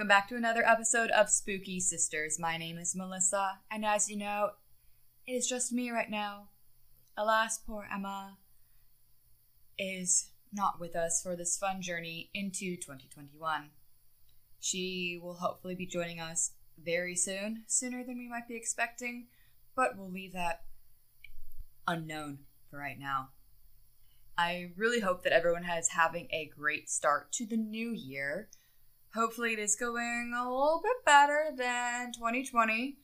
Welcome back to another episode of Spooky Sisters. My name is Melissa, and as you know, it is just me right now. Alas, poor Emma is not with us for this fun journey into 2021. She will hopefully be joining us very soon, sooner than we might be expecting, but we'll leave that unknown for right now. I really hope that everyone has having a great start to the new year. Hopefully, it is going a little bit better than 2020.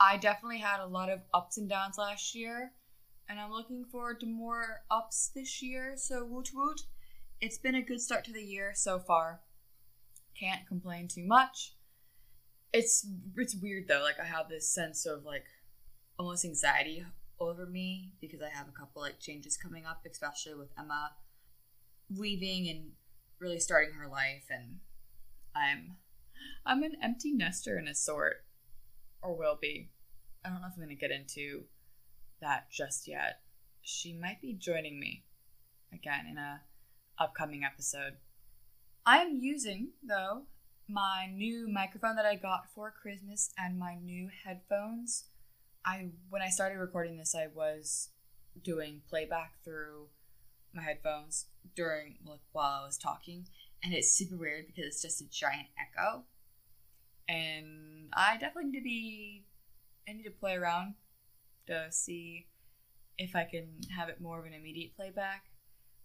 I definitely had a lot of ups and downs last year, and I'm looking forward to more ups this year. So, woot woot. It's been a good start to the year so far. Can't complain too much. It's it's weird though. Like I have this sense of like almost anxiety over me because I have a couple like changes coming up, especially with Emma leaving and really starting her life and I'm I'm an empty nester in a sort or will be. I don't know if I'm to get into that just yet. She might be joining me again in a upcoming episode. I'm using though my new microphone that I got for Christmas and my new headphones. I when I started recording this I was doing playback through my headphones during like while I was talking and it's super weird because it's just a giant echo. And I definitely need to be I need to play around to see if I can have it more of an immediate playback,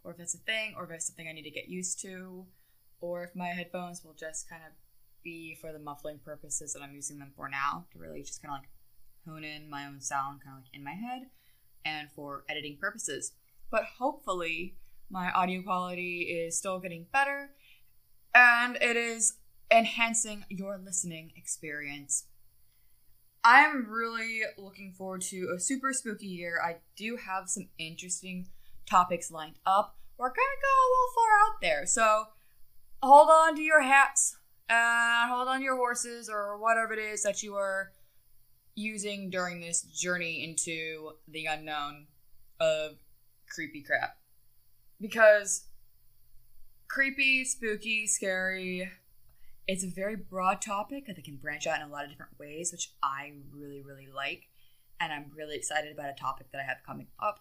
or if that's a thing, or if it's something I need to get used to, or if my headphones will just kind of be for the muffling purposes that I'm using them for now to really just kind of like hone in my own sound kind of like in my head and for editing purposes. But hopefully, my audio quality is still getting better and it is enhancing your listening experience. I'm really looking forward to a super spooky year. I do have some interesting topics lined up. We're gonna go a little far out there, so hold on to your hats and hold on to your horses or whatever it is that you are using during this journey into the unknown of creepy crap. Because creepy, spooky, scary. It's a very broad topic that can branch out in a lot of different ways, which I really, really like. And I'm really excited about a topic that I have coming up.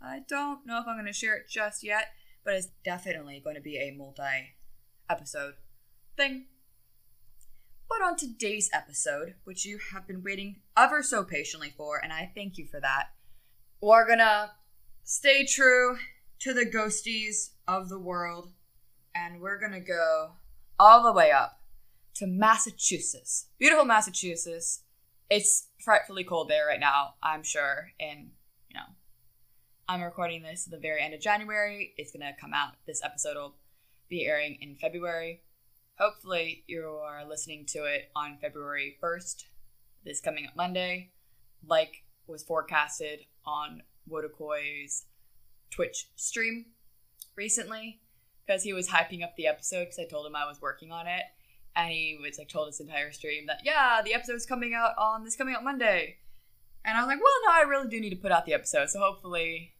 I don't know if I'm going to share it just yet, but it's definitely going to be a multi episode thing. But on today's episode, which you have been waiting ever so patiently for, and I thank you for that, we're gonna stay true to the ghosties of the world and we're gonna go all the way up to Massachusetts. Beautiful Massachusetts. It's frightfully cold there right now, I'm sure. And, you know, I'm recording this at the very end of January. It's gonna come out. This episode will be airing in February. Hopefully, you are listening to it on February 1st, this coming up Monday, like was forecasted on Wodakoi's Twitch stream recently because he was hyping up the episode because I told him I was working on it, and he was like told his entire stream that yeah, the episode's coming out on this coming out Monday, and I was like, well, no, I really do need to put out the episode, so hopefully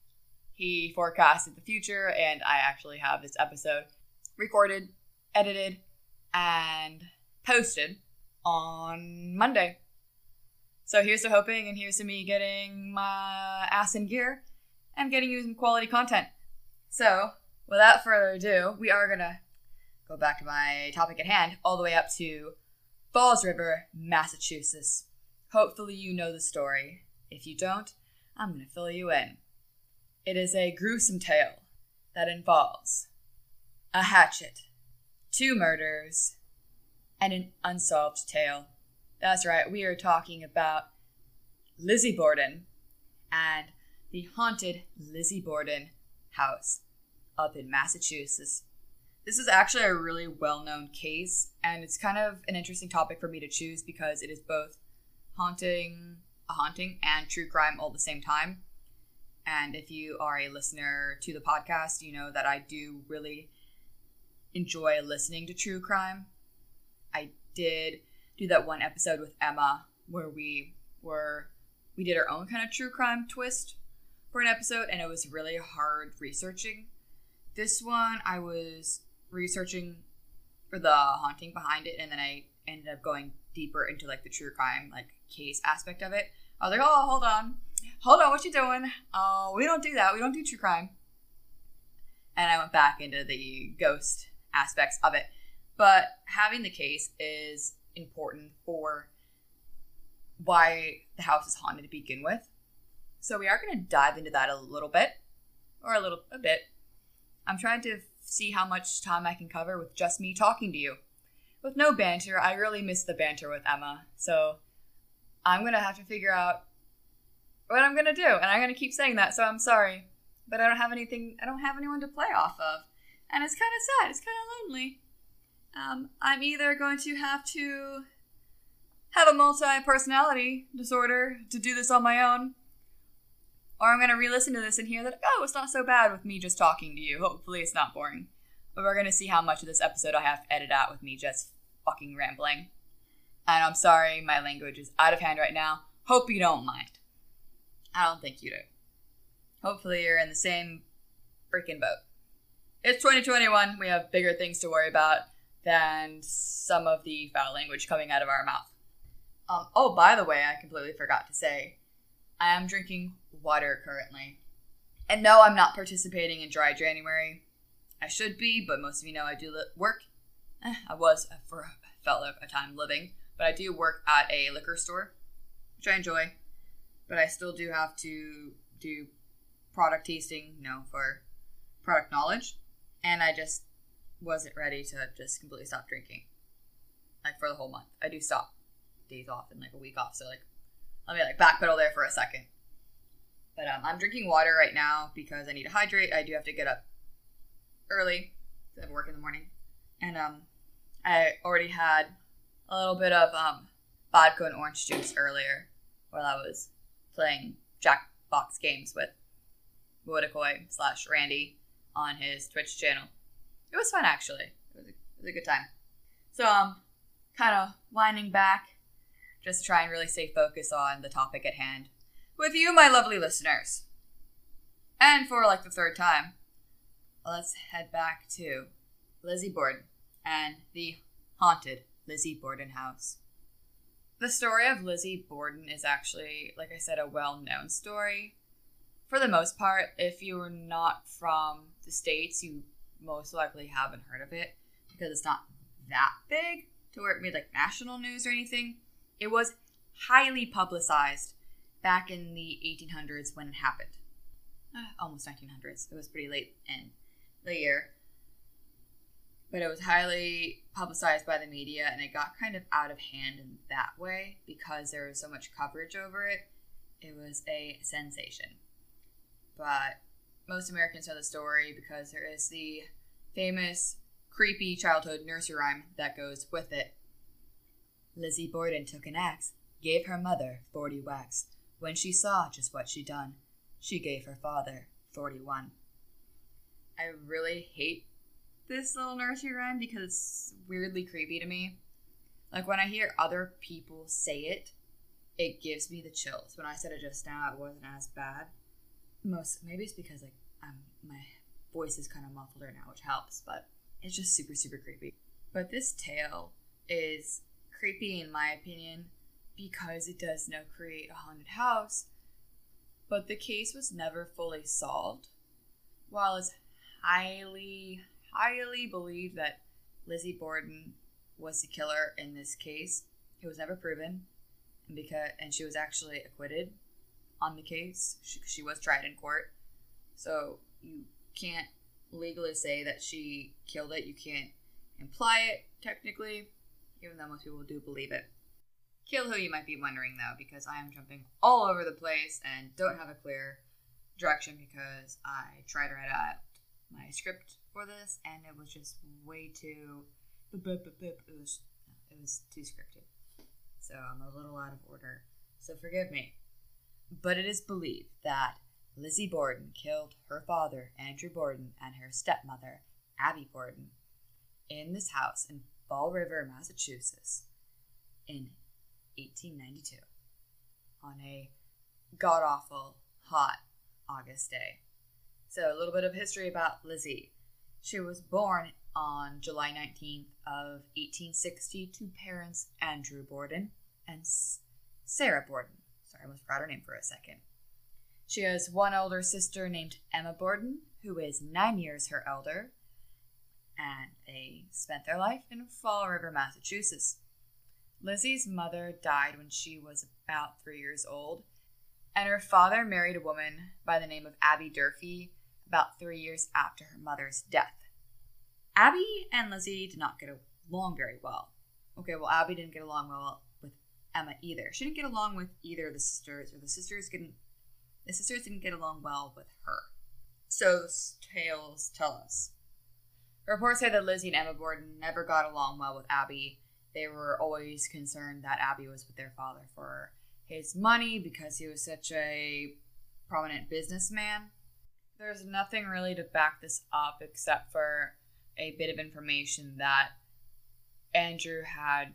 he forecasted the future, and I actually have this episode recorded, edited, and posted on Monday. So here's to hoping, and here's to me getting my ass in gear and getting you some quality content. So without further ado, we are gonna go back to my topic at hand, all the way up to Falls River, Massachusetts. Hopefully, you know the story. If you don't, I'm gonna fill you in. It is a gruesome tale that involves a hatchet, two murders, and an unsolved tale. That's right, we are talking about Lizzie Borden and the haunted Lizzie Borden house up in Massachusetts. This is actually a really well known case, and it's kind of an interesting topic for me to choose because it is both haunting, a haunting, and true crime all at the same time. And if you are a listener to the podcast, you know that I do really enjoy listening to true crime. I did do that one episode with Emma where we were we did our own kind of true crime twist for an episode and it was really hard researching this one, I was researching for the haunting behind it, and then I ended up going deeper into like the true crime like case aspect of it. I was like, oh, hold on, hold on, what you doing? Oh, we don't do that. We don't do true crime. And I went back into the ghost aspects of it. But having the case is important for why the house is haunted to begin with. So we are going to dive into that a little bit, or a little a bit. I'm trying to see how much time I can cover with just me talking to you. With no banter, I really miss the banter with Emma. So I'm to have to figure out what I'm to do, and I'm to keep saying that. So I'm sorry, but I don't have anything. I don't have anyone to play off of, and it's kind of sad. It's kind of lonely. Um, I'm either going to have to have a multi personality disorder to do this on my own, or I'm going to re listen to this and hear that, oh, it's not so bad with me just talking to you. Hopefully, it's not boring. But we're going to see how much of this episode I have to edit out with me just fucking rambling. And I'm sorry, my language is out of hand right now. Hope you don't mind. I don't think you do. Hopefully, you're in the same freaking boat. It's 2021. We have bigger things to worry about than some of the foul language coming out of our mouth. Um, oh, by the way, I completely forgot to say, I am drinking water currently. And no, I'm not participating in dry January. I should be, but most of you know I do li- work. Eh, I was for felt like a time living, but I do work at a liquor store, which I enjoy. But I still do have to do product tasting, you know, for product knowledge. And I just wasn't ready to just completely stop drinking. Like for the whole month. I do stop days off and like a week off. So like let me like backpedal there for a second. But um, I'm drinking water right now because I need to hydrate. I do have to get up early. I have work in the morning. And um I already had a little bit of um vodka and orange juice earlier while I was playing Jackbox games with Woodakoi slash Randy on his Twitch channel. It was fun actually. It was a, it was a good time. So um kind of winding back just try and really stay focused on the topic at hand with you, my lovely listeners. And for like the third time, let's head back to Lizzie Borden and the haunted Lizzie Borden house. The story of Lizzie Borden is actually, like I said, a well known story. For the most part, if you're not from the States, you most likely haven't heard of it because it's not that big to where it made like national news or anything. It was highly publicized back in the 1800s when it happened. Uh, almost 1900s. It was pretty late in the year. But it was highly publicized by the media and it got kind of out of hand in that way because there was so much coverage over it. It was a sensation. But most Americans know the story because there is the famous creepy childhood nursery rhyme that goes with it. Lizzie Borden took an axe, gave her mother forty whacks. When she saw just what she'd done, she gave her father forty one. I really hate this little nursery rhyme because it's weirdly creepy to me. Like when I hear other people say it, it gives me the chills. When I said it just now, it wasn't as bad. Most maybe it's because like I'm, my voice is kind of muffled right now, which helps, but it's just super super creepy. But this tale is creepy in my opinion because it does now create a haunted house, but the case was never fully solved. While it's highly, highly believed that Lizzie Borden was the killer in this case, it was never proven, and because and she was actually acquitted on the case. She, she was tried in court, so you can't legally say that she killed it. You can't imply it technically even though most people do believe it. Kill who you might be wondering though, because I am jumping all over the place and don't have a clear direction because I tried to write out my script for this and it was just way too it was it was too scripted. So I'm a little out of order. So forgive me. But it is believed that Lizzie Borden killed her father, Andrew Borden, and her stepmother, Abby Borden, in this house in Fall River, Massachusetts, in 1892, on a god awful hot August day. So, a little bit of history about Lizzie. She was born on July 19th of 1860 to parents Andrew Borden and Sarah Borden. Sorry, I almost forgot her name for a second. She has one older sister named Emma Borden, who is nine years her elder, and they spent their life in Fall River, Massachusetts. Lizzie's mother died when she was about three years old, and her father married a woman by the name of Abby Durfee about three years after her mother's death. Abby and Lizzie did not get along very well. Okay, well, Abby didn't get along well with Emma either. She didn't get along with either of the sisters, or the sisters didn't. The sisters didn't get along well with her. So tales tell us. Reports say that Lizzie and Emma Borden never got along well with Abby. They were always concerned that Abby was with their father for his money because he was such a prominent businessman. There's nothing really to back this up except for a bit of information that Andrew had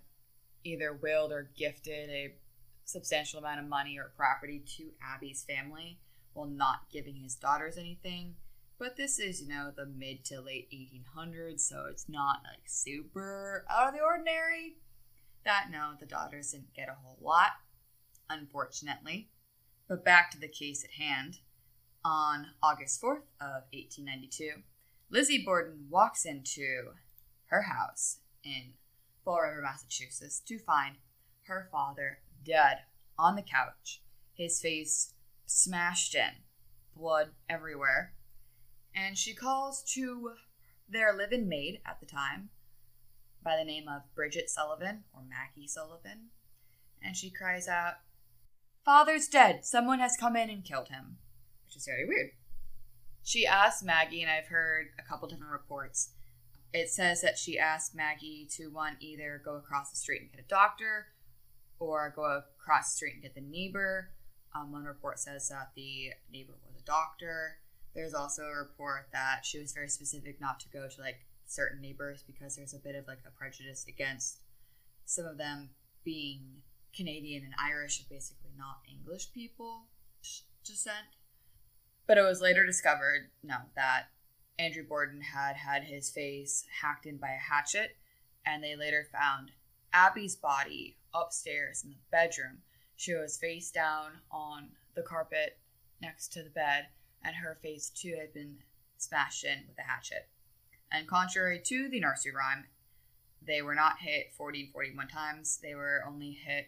either willed or gifted a substantial amount of money or property to Abby's family while not giving his daughters anything. But this is, you know, the mid to late 1800s, so it's not like super out of the ordinary. That no, the daughters didn't get a whole lot, unfortunately. But back to the case at hand. On August 4th of 1892, Lizzie Borden walks into her house in Fall River, Massachusetts to find her father dead on the couch, his face smashed in, blood everywhere. And she calls to their live in maid at the time by the name of Bridget Sullivan or Maggie Sullivan. And she cries out, Father's dead. Someone has come in and killed him. Which is very weird. She asked Maggie, and I've heard a couple different reports. It says that she asked Maggie to one either go across the street and get a doctor or go across the street and get the neighbor. Um, one report says that the neighbor was a doctor. There's also a report that she was very specific not to go to like certain neighbors because there's a bit of like a prejudice against some of them being Canadian and Irish, basically not English people descent. But it was later discovered, no, that Andrew Borden had had his face hacked in by a hatchet, and they later found Abby's body upstairs in the bedroom. She was face down on the carpet next to the bed, and her face too had been smashed in with a hatchet. And contrary to the nursery rhyme, they were not hit 40 41 times. They were only hit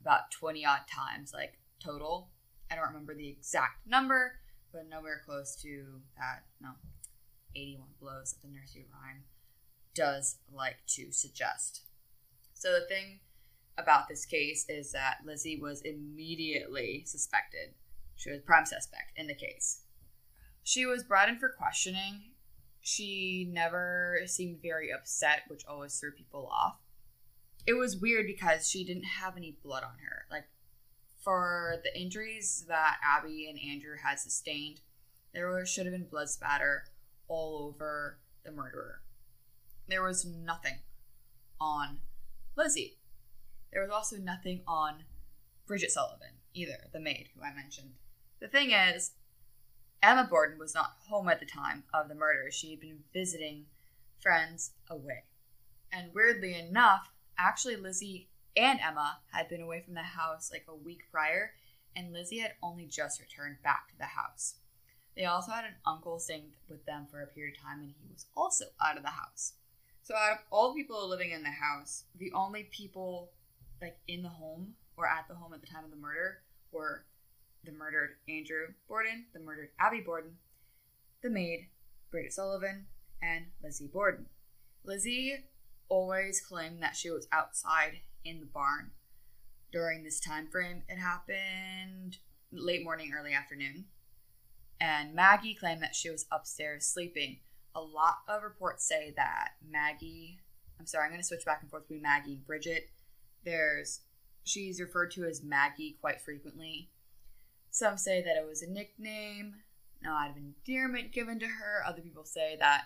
about 20 odd times, like total. I don't remember the exact number, but nowhere close to that, no, 81 blows that the nursery rhyme does like to suggest. So the thing about this case is that Lizzie was immediately suspected. She was prime suspect in the case. She was brought in for questioning. She never seemed very upset, which always threw people off. It was weird because she didn't have any blood on her. Like for the injuries that Abby and Andrew had sustained, there should have been blood spatter all over the murderer. There was nothing on Lizzie. There was also nothing on Bridget Sullivan either, the maid who I mentioned. The thing is, Emma Borden was not home at the time of the murder. She had been visiting friends away. And weirdly enough, actually, Lizzie and Emma had been away from the house like a week prior, and Lizzie had only just returned back to the house. They also had an uncle staying with them for a period of time, and he was also out of the house. So, out of all the people living in the house, the only people like in the home or at the home at the time of the murder were the murdered Andrew Borden, the murdered Abby Borden, the maid Bridget Sullivan, and Lizzie Borden. Lizzie always claimed that she was outside in the barn during this time frame. It happened late morning, early afternoon. And Maggie claimed that she was upstairs sleeping. A lot of reports say that Maggie, I'm sorry, I'm going to switch back and forth between Maggie and Bridget. There's, she's referred to as Maggie quite frequently. Some say that it was a nickname, not out of endearment given to her. Other people say that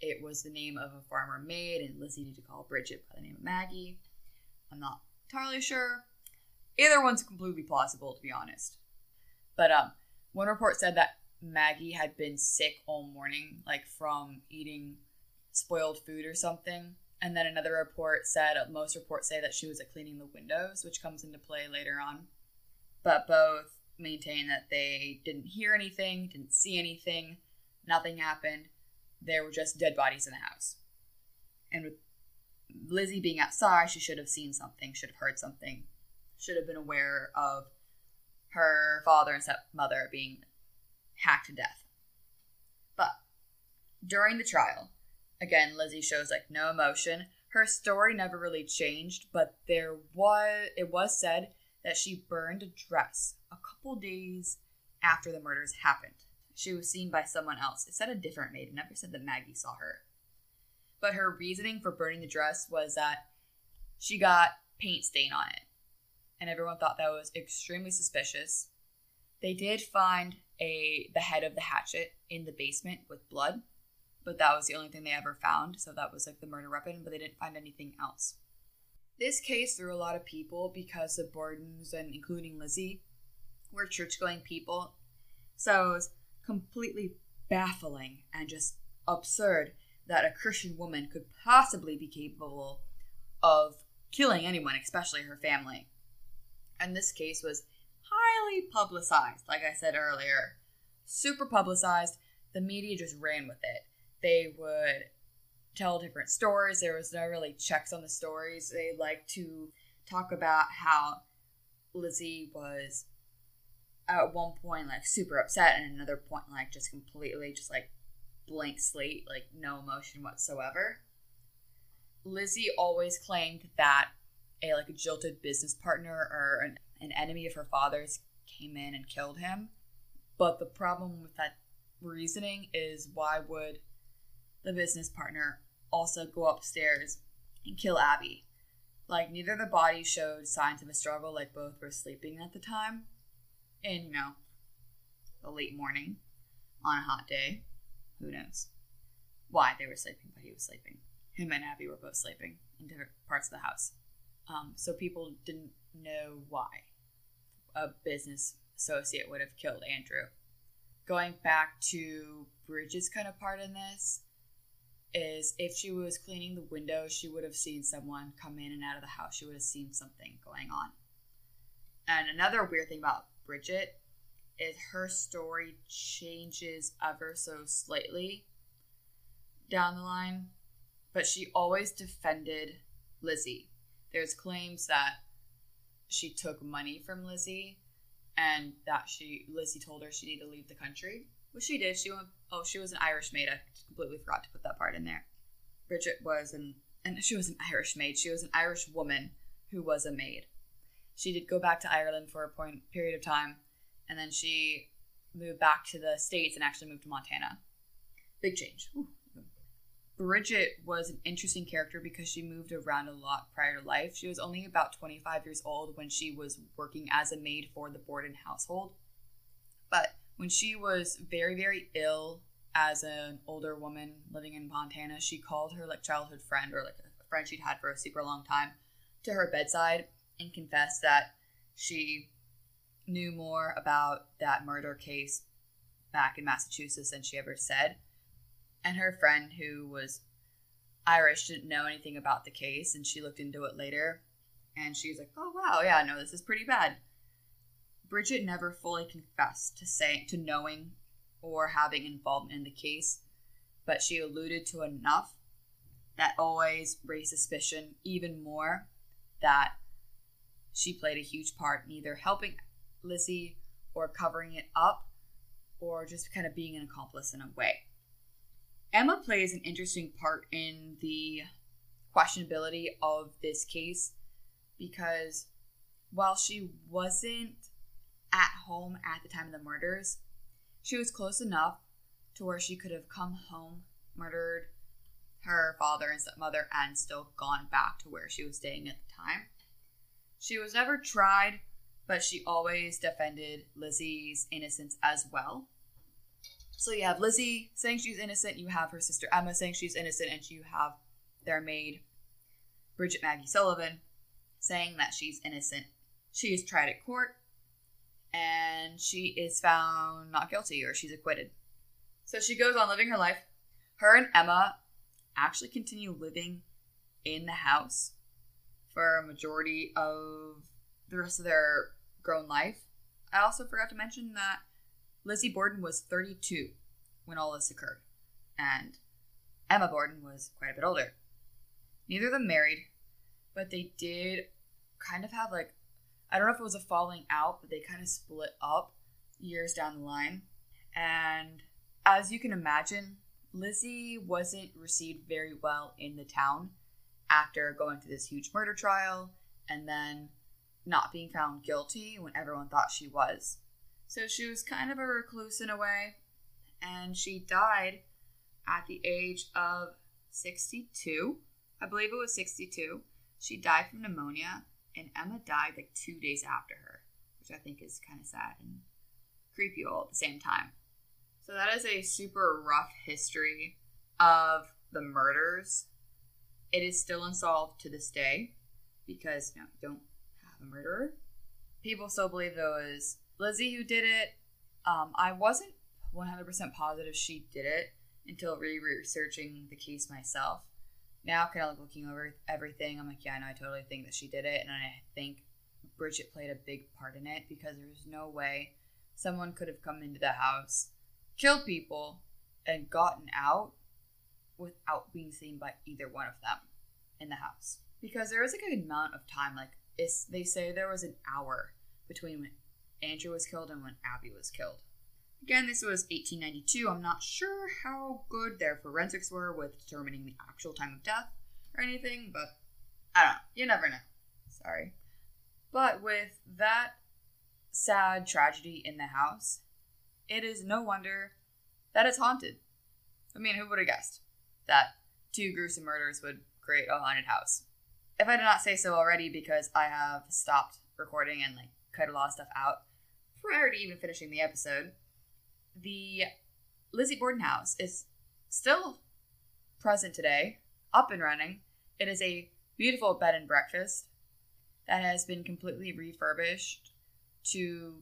it was the name of a farmer maid and Lizzie needed to call Bridget by the name of Maggie. I'm not entirely sure. Either one's completely plausible, to be honest. But um, one report said that Maggie had been sick all morning, like from eating spoiled food or something. And then another report said, most reports say that she was like, cleaning the windows, which comes into play later on. But both maintain that they didn't hear anything, didn't see anything, nothing happened. There were just dead bodies in the house. And with Lizzie being outside, she should have seen something, should have heard something, should have been aware of her father and stepmother being hacked to death. But during the trial, again, Lizzie shows like no emotion. Her story never really changed, but there was it was said that she burned a dress a couple days after the murders happened. She was seen by someone else. It said a different maid. It never said that Maggie saw her. But her reasoning for burning the dress was that she got paint stain on it. And everyone thought that was extremely suspicious. They did find a the head of the hatchet in the basement with blood, but that was the only thing they ever found. So that was like the murder weapon, but they didn't find anything else. This case threw a lot of people because the Bordens and including Lizzie were church going people. So it was completely baffling and just absurd that a Christian woman could possibly be capable of killing anyone, especially her family. And this case was highly publicized, like I said earlier. Super publicized. The media just ran with it. They would tell different stories. There was no really checks on the stories. They like to talk about how Lizzie was at one point like super upset and another point like just completely just like blank slate, like no emotion whatsoever. Lizzie always claimed that a like a jilted business partner or an, an enemy of her father's came in and killed him. But the problem with that reasoning is why would the business partner also go upstairs and kill Abby? Like neither of the bodies showed signs of a struggle, like both were sleeping at the time. In, you know, the late morning on a hot day. Who knows why they were sleeping, but he was sleeping. Him and Abby were both sleeping in different parts of the house. Um, so people didn't know why a business associate would have killed Andrew. Going back to Bridget's kind of part in this, is if she was cleaning the window, she would have seen someone come in and out of the house. She would have seen something going on. And another weird thing about Bridget is her story changes ever so slightly down the line, but she always defended Lizzie. There's claims that she took money from Lizzie and that she Lizzie told her she needed to leave the country. Which she did. She went oh, she was an Irish maid. I completely forgot to put that part in there. Bridget was an and she was an Irish maid. She was an Irish woman who was a maid. She did go back to Ireland for a point period of time and then she moved back to the states and actually moved to Montana. Big change. Ooh. Bridget was an interesting character because she moved around a lot prior to life. She was only about 25 years old when she was working as a maid for the Borden household. But when she was very, very ill as an older woman living in Montana, she called her like childhood friend or like a friend she'd had for a super long time to her bedside and confessed that she knew more about that murder case back in Massachusetts than she ever said. And her friend, who was Irish, didn't know anything about the case, and she looked into it later. And she's like, "Oh wow, yeah, no, this is pretty bad." Bridget never fully confessed to saying to knowing or having involvement in the case, but she alluded to enough that always raised suspicion even more that she played a huge part in either helping Lizzie or covering it up or just kind of being an accomplice in a way. Emma plays an interesting part in the questionability of this case because while she wasn't at home at the time of the murders, she was close enough to where she could have come home, murdered her father and stepmother, and still gone back to where she was staying at the time. She was never tried but she always defended Lizzie's innocence as well. So you have Lizzie saying she's innocent, you have her sister Emma saying she's innocent, and you have their maid, Bridget Maggie Sullivan, saying that she's innocent. She is tried at court, and she is found not guilty or she's acquitted. So she goes on living her life. Her and Emma actually continue living in the house for a majority of the rest of their grown life. I also forgot to mention that Lizzie Borden was 32 when all this occurred, and Emma Borden was quite a bit older. Neither of them married, but they did kind of have like I don't know if it was a falling out, but they kind of split up years down the line. And as you can imagine, Lizzie wasn't received very well in the town after going through this huge murder trial and then not being found guilty when everyone thought she was. So she was kind of a recluse in a way, and she died at the age of 62. I believe it was 62. She died from pneumonia, and Emma died like two days after her, which I think is kind of sad and creepy all at the same time. So that is a super rough history of the murders. It is still unsolved to this day because you know, you don't have a murderer. People still believe it was Lizzie who did it. Um, I wasn't 100% positive she did it until re researching the case myself. Now, kind of like looking over everything, I'm like, yeah, no, I totally think that she did it. And I think Bridget played a big part in it because there's no way someone could have come into the house killed people, and gotten out without being seen by either one of them in the house. Because there was a good amount of time, like it's, they say there was an hour between when Andrew was killed and when Abby was killed. Again, this was 1892. I'm not sure how good their forensics were with determining the actual time of death or anything, but I don't know. You never know. Sorry. But with that sad tragedy in the house, it is no wonder that it's haunted. I mean, who would have guessed that two gruesome murders would create a haunted house? If I did not say so already, because I have stopped recording and like cut a lot of stuff out prior to even finishing the episode, the Lizzie Borden house is still present today, up and running. It is a beautiful bed and breakfast that has been completely refurbished to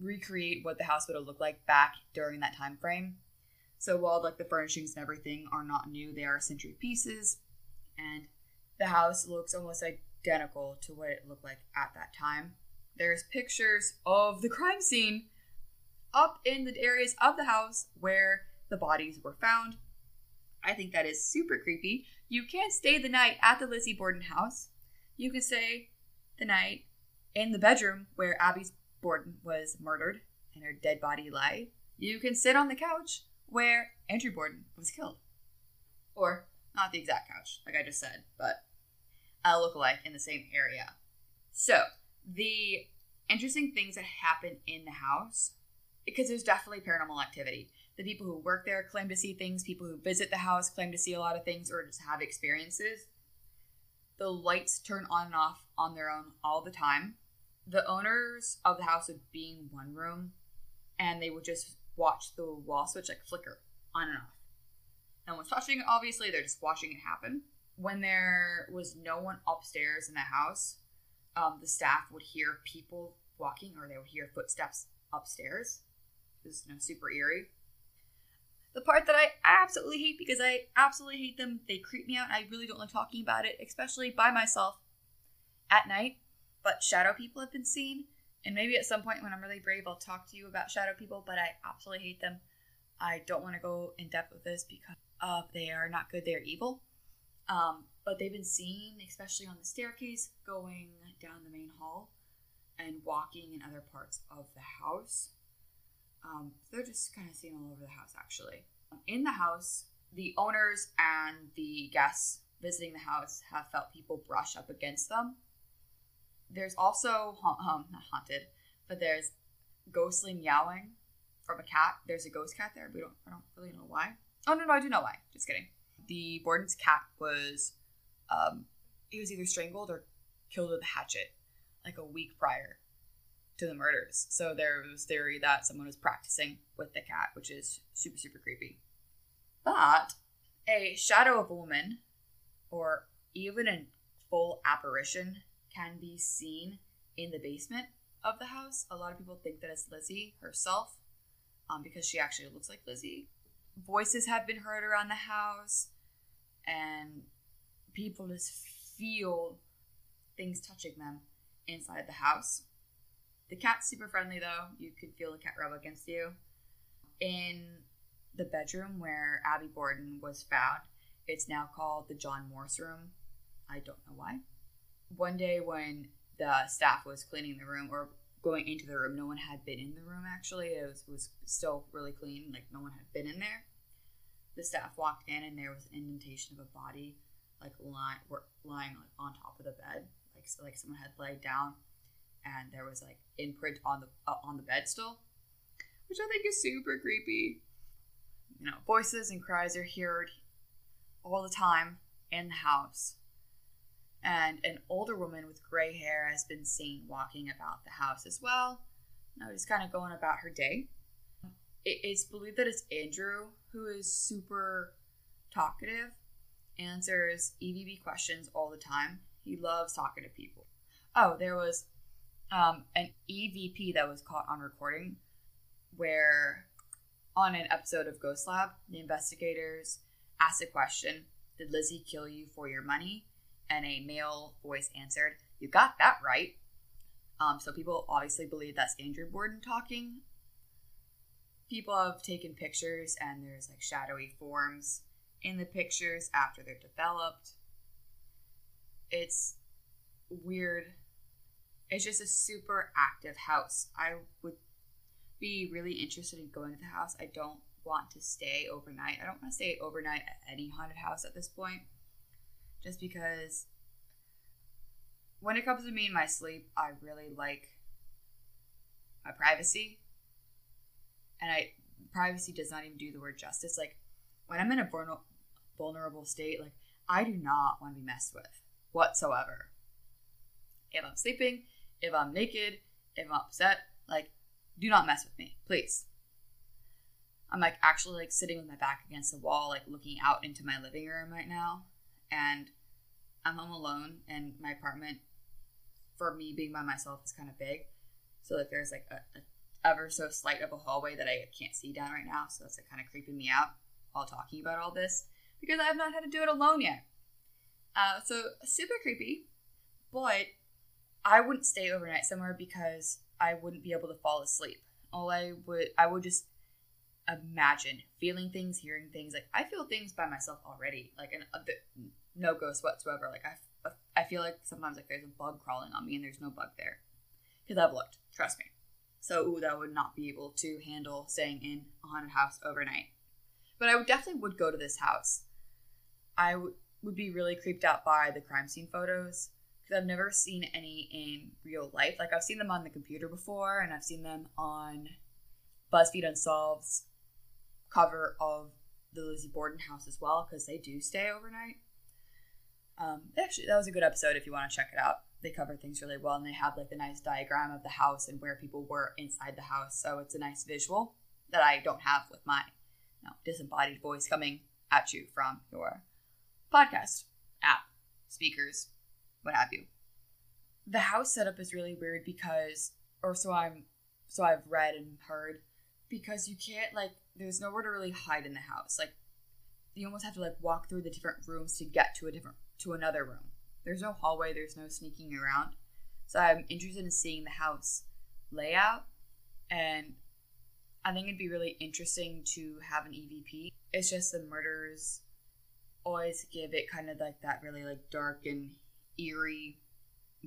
recreate what the house would have looked like back during that time frame. So while like the furnishings and everything are not new, they are century pieces, and the house looks almost identical to what it looked like at that time. There's pictures of the crime scene up in the areas of the house where the bodies were found. I think that is super creepy. You can't stay the night at the Lizzie Borden house. You can stay the night in the bedroom where Abby Borden was murdered and her dead body lay, you can sit on the couch where Andrew Borden was killed. Or, not the exact couch, like I just said, but a look-alike in the same area. So, the interesting things that happen in the house, because there's definitely paranormal activity. The people who work there claim to see things, people who visit the house claim to see a lot of things or just have experiences. The lights turn on and off on their own all the time the owners of the house would be in one room and they would just watch the wall switch like flicker on and off. No one's touching it, obviously, they're just watching it happen. When there was no one upstairs in the house, um, the staff would hear people walking or they would hear footsteps upstairs. You know, super eerie. The part that I absolutely hate because I absolutely hate them, they creep me out. I really don't like talking about it, especially by myself at night but shadow people have been seen. And maybe at some point when I'm really brave, I'll talk to you about shadow people, but I absolutely hate them. I don't want to go in depth with this because uh, they are not good, they are evil. Um, but they've been seen, especially on the staircase, going down the main hall and walking in other parts of the house. Um, they're just kind of seen all over the house, actually. In the house, the owners and the guests visiting the house have felt people brush up against them there's also um not haunted, but there's ghostly meowing from a cat. There's a ghost cat there. We don't I don't really know why. Oh no no I do know why. Just kidding. The Borden's cat was um he was either strangled or killed with a hatchet like a week prior to the murders. So there was theory that someone was practicing with the cat, which is super super creepy. But a shadow of a woman or even a full apparition can be seen in the basement of the house. A lot of people think that it's Lizzie herself, um, because she actually looks like Lizzie. Voices have been heard around the house, and people just feel things touching them inside the house. The cat's super friendly though. You could feel the cat rub against you. In the bedroom where Abby Borden was found, it's now called the John Morse room. I don't know why. One day when the staff was cleaning the room or going into the room, no one had been in the room actually. It was, was still really clean, like no one had been in there. The staff walked in and there was an indentation of a body like lying, lying like on top of the bed, like so, like someone had laid down, and there was like imprint on the uh, on the bed still, which I think is super creepy. You know, voices and cries are heard all the time in the house. And an older woman with gray hair has been seen walking about the house as well. Now, just kind of going about her day. It is believed that it's Andrew who is super talkative, answers EVP questions all the time. He loves talking to people. Oh, there was um, an EVP that was caught on recording where on an episode of Ghost Lab, the investigators asked a question Did Lizzie kill you for your money? And a male voice answered, You got that right. Um, so people obviously believe that's Andrew Borden talking. People have taken pictures and there's like shadowy forms in the pictures after they're developed. It's weird. It's just a super active house. I would be really interested in going to the house. I don't want to stay overnight. I don't want to stay overnight at any haunted house at this point. Just because when it comes to me and my sleep, I really like my privacy. And I privacy does not even do the word justice. Like when I'm in a vulnerable state, like I do not want to be messed with whatsoever. If I'm sleeping, if I'm naked, if I'm upset, like do not mess with me, please. I'm like actually like sitting with my back against the wall, like looking out into my living room right now, and I'm home alone, and my apartment, for me being by myself, is kind of big, so like there's like a, a ever so slight of a hallway that I can't see down right now, so that's like kind of creeping me out while talking about all this because I have not had to do it alone yet. Uh, so super creepy, but I wouldn't stay overnight somewhere because I wouldn't be able to fall asleep. All I would, I would just imagine feeling things, hearing things. Like I feel things by myself already. Like an, bit, uh, no ghost whatsoever. Like I, uh, I feel like sometimes like there's a bug crawling on me and there's no bug there because I've looked. Trust me. So ooh, that would not be able to handle staying in a haunted house overnight. But I would definitely would go to this house. I w- would be really creeped out by the crime scene photos because I've never seen any in real life. Like I've seen them on the computer before, and I've seen them on BuzzFeed Unsolved's cover of the Lizzie Borden house as well because they do stay overnight. Um, actually, that was a good episode if you want to check it out. They cover things really well, and they have like the nice diagram of the house and where people were inside the house. So it's a nice visual that I don't have with my you know, disembodied voice coming at you from your podcast app, speakers, what have you. The house setup is really weird because, or so I'm, so I've read and heard, because you can't like, there's nowhere to really hide in the house. Like, you almost have to like walk through the different rooms to get to a different to another room. There's no hallway. There's no sneaking around. So I'm interested in seeing the house layout, and I think it'd be really interesting to have an EVP. It's just the murders always give it kind of like that really like dark and eerie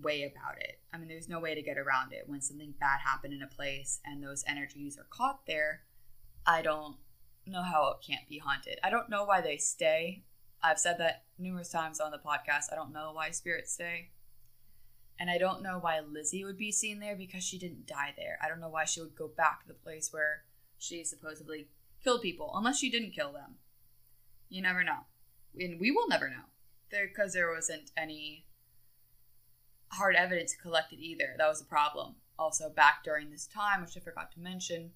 way about it. I mean, there's no way to get around it. When something bad happened in a place and those energies are caught there, I don't know how it can't be haunted. I don't know why they stay. I've said that numerous times on the podcast. I don't know why spirits stay. And I don't know why Lizzie would be seen there because she didn't die there. I don't know why she would go back to the place where she supposedly killed people, unless she didn't kill them. You never know and we will never know because there, there wasn't any hard evidence collected either. That was a problem. Also, back during this time, which I forgot to mention,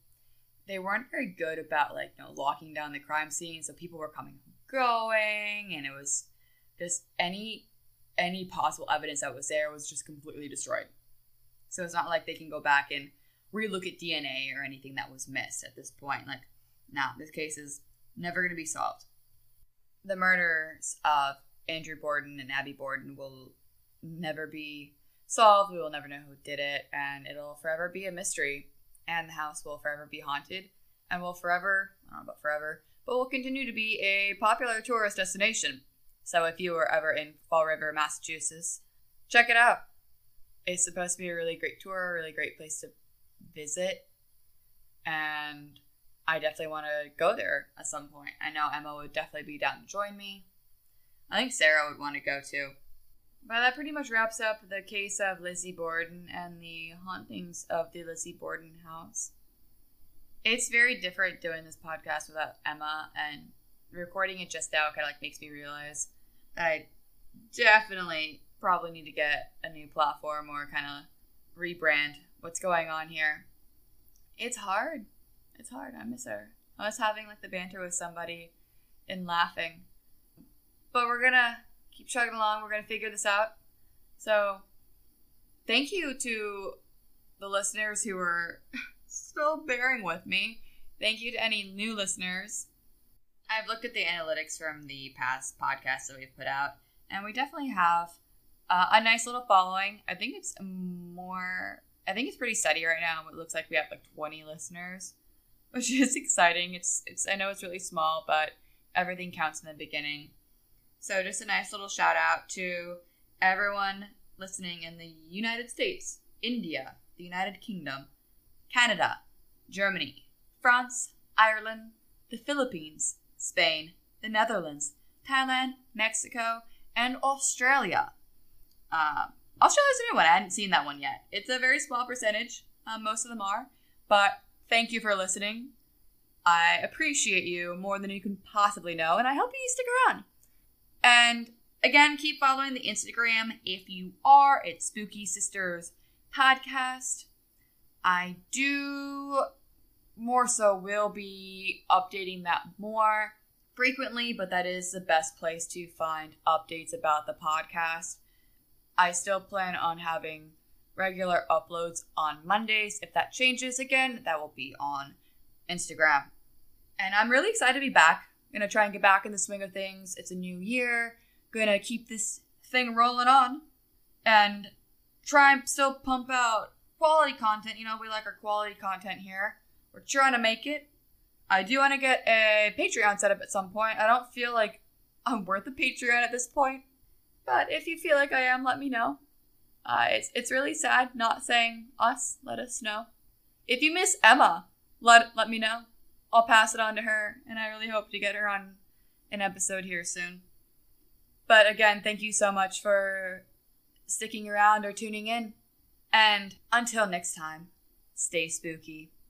they weren't very good about like you know locking down the crime scene, so people were coming and going, and it was just any any possible evidence that was there was just completely destroyed. So it's not like they can go back and relook at DNA or anything that was missed at this point. Like, nah, this case is never going to be solved. The murders of Andrew Borden and Abby Borden will never be solved. We will never know who did it, and it'll forever be a mystery. And the house will forever be haunted, and will forever, I don't know about forever, but will continue to be a popular tourist destination. So if you were ever in Fall River, Massachusetts, check it out. It's supposed to be a really great tour, a really great place to visit, and I definitely want to go there at some point. I know Emma would definitely be down to join me. I think Sarah would want to go too. But that pretty much wraps up the case of Lizzie Borden and the hauntings of the Lizzie Borden house. It's very different doing this podcast without Emma, and recording it just now kind of like makes me realize that I definitely probably need to get a new platform or kind of rebrand what's going on here. It's hard. It's hard. I miss her. I was having like the banter with somebody and laughing. But we're gonna keep chugging along. We're gonna figure this out. So, thank you to the listeners who are still bearing with me. Thank you to any new listeners. I've looked at the analytics from the past podcasts that we've put out, and we definitely have uh, a nice little following. I think it's more. I think it's pretty steady right now. It looks like we have like 20 listeners, which is exciting. It's it's. I know it's really small, but everything counts in the beginning. So just a nice little shout out to everyone listening in the United States, India, the United Kingdom, Canada, Germany, France, Ireland, the Philippines, Spain, the Netherlands, Thailand, Mexico, and Australia. Uh, Australia's a new one. I hadn't seen that one yet. It's a very small percentage. Uh, most of them are. But thank you for listening. I appreciate you more than you can possibly know, and I hope you stick around. And again, keep following the Instagram if you are. It's Spooky Sisters Podcast. I do more so will be updating that more frequently, but that is the best place to find updates about the podcast. I still plan on having regular uploads on Mondays. If that changes again, that will be on Instagram. And I'm really excited to be back. Gonna try and get back in the swing of things. It's a new year. Gonna keep this thing rolling on and try and still pump out quality content. You know, we like our quality content here. We're trying to make it. I do want to get a Patreon set up at some point. I don't feel like I'm worth a Patreon at this point, but if you feel like I am, let me know. Uh, it's it's really sad not saying us. Let us know. If you miss Emma, let let me know. I'll pass it on to her, and I really hope to get her on an episode here soon. But again, thank you so much for sticking around or tuning in. And until next time, stay spooky.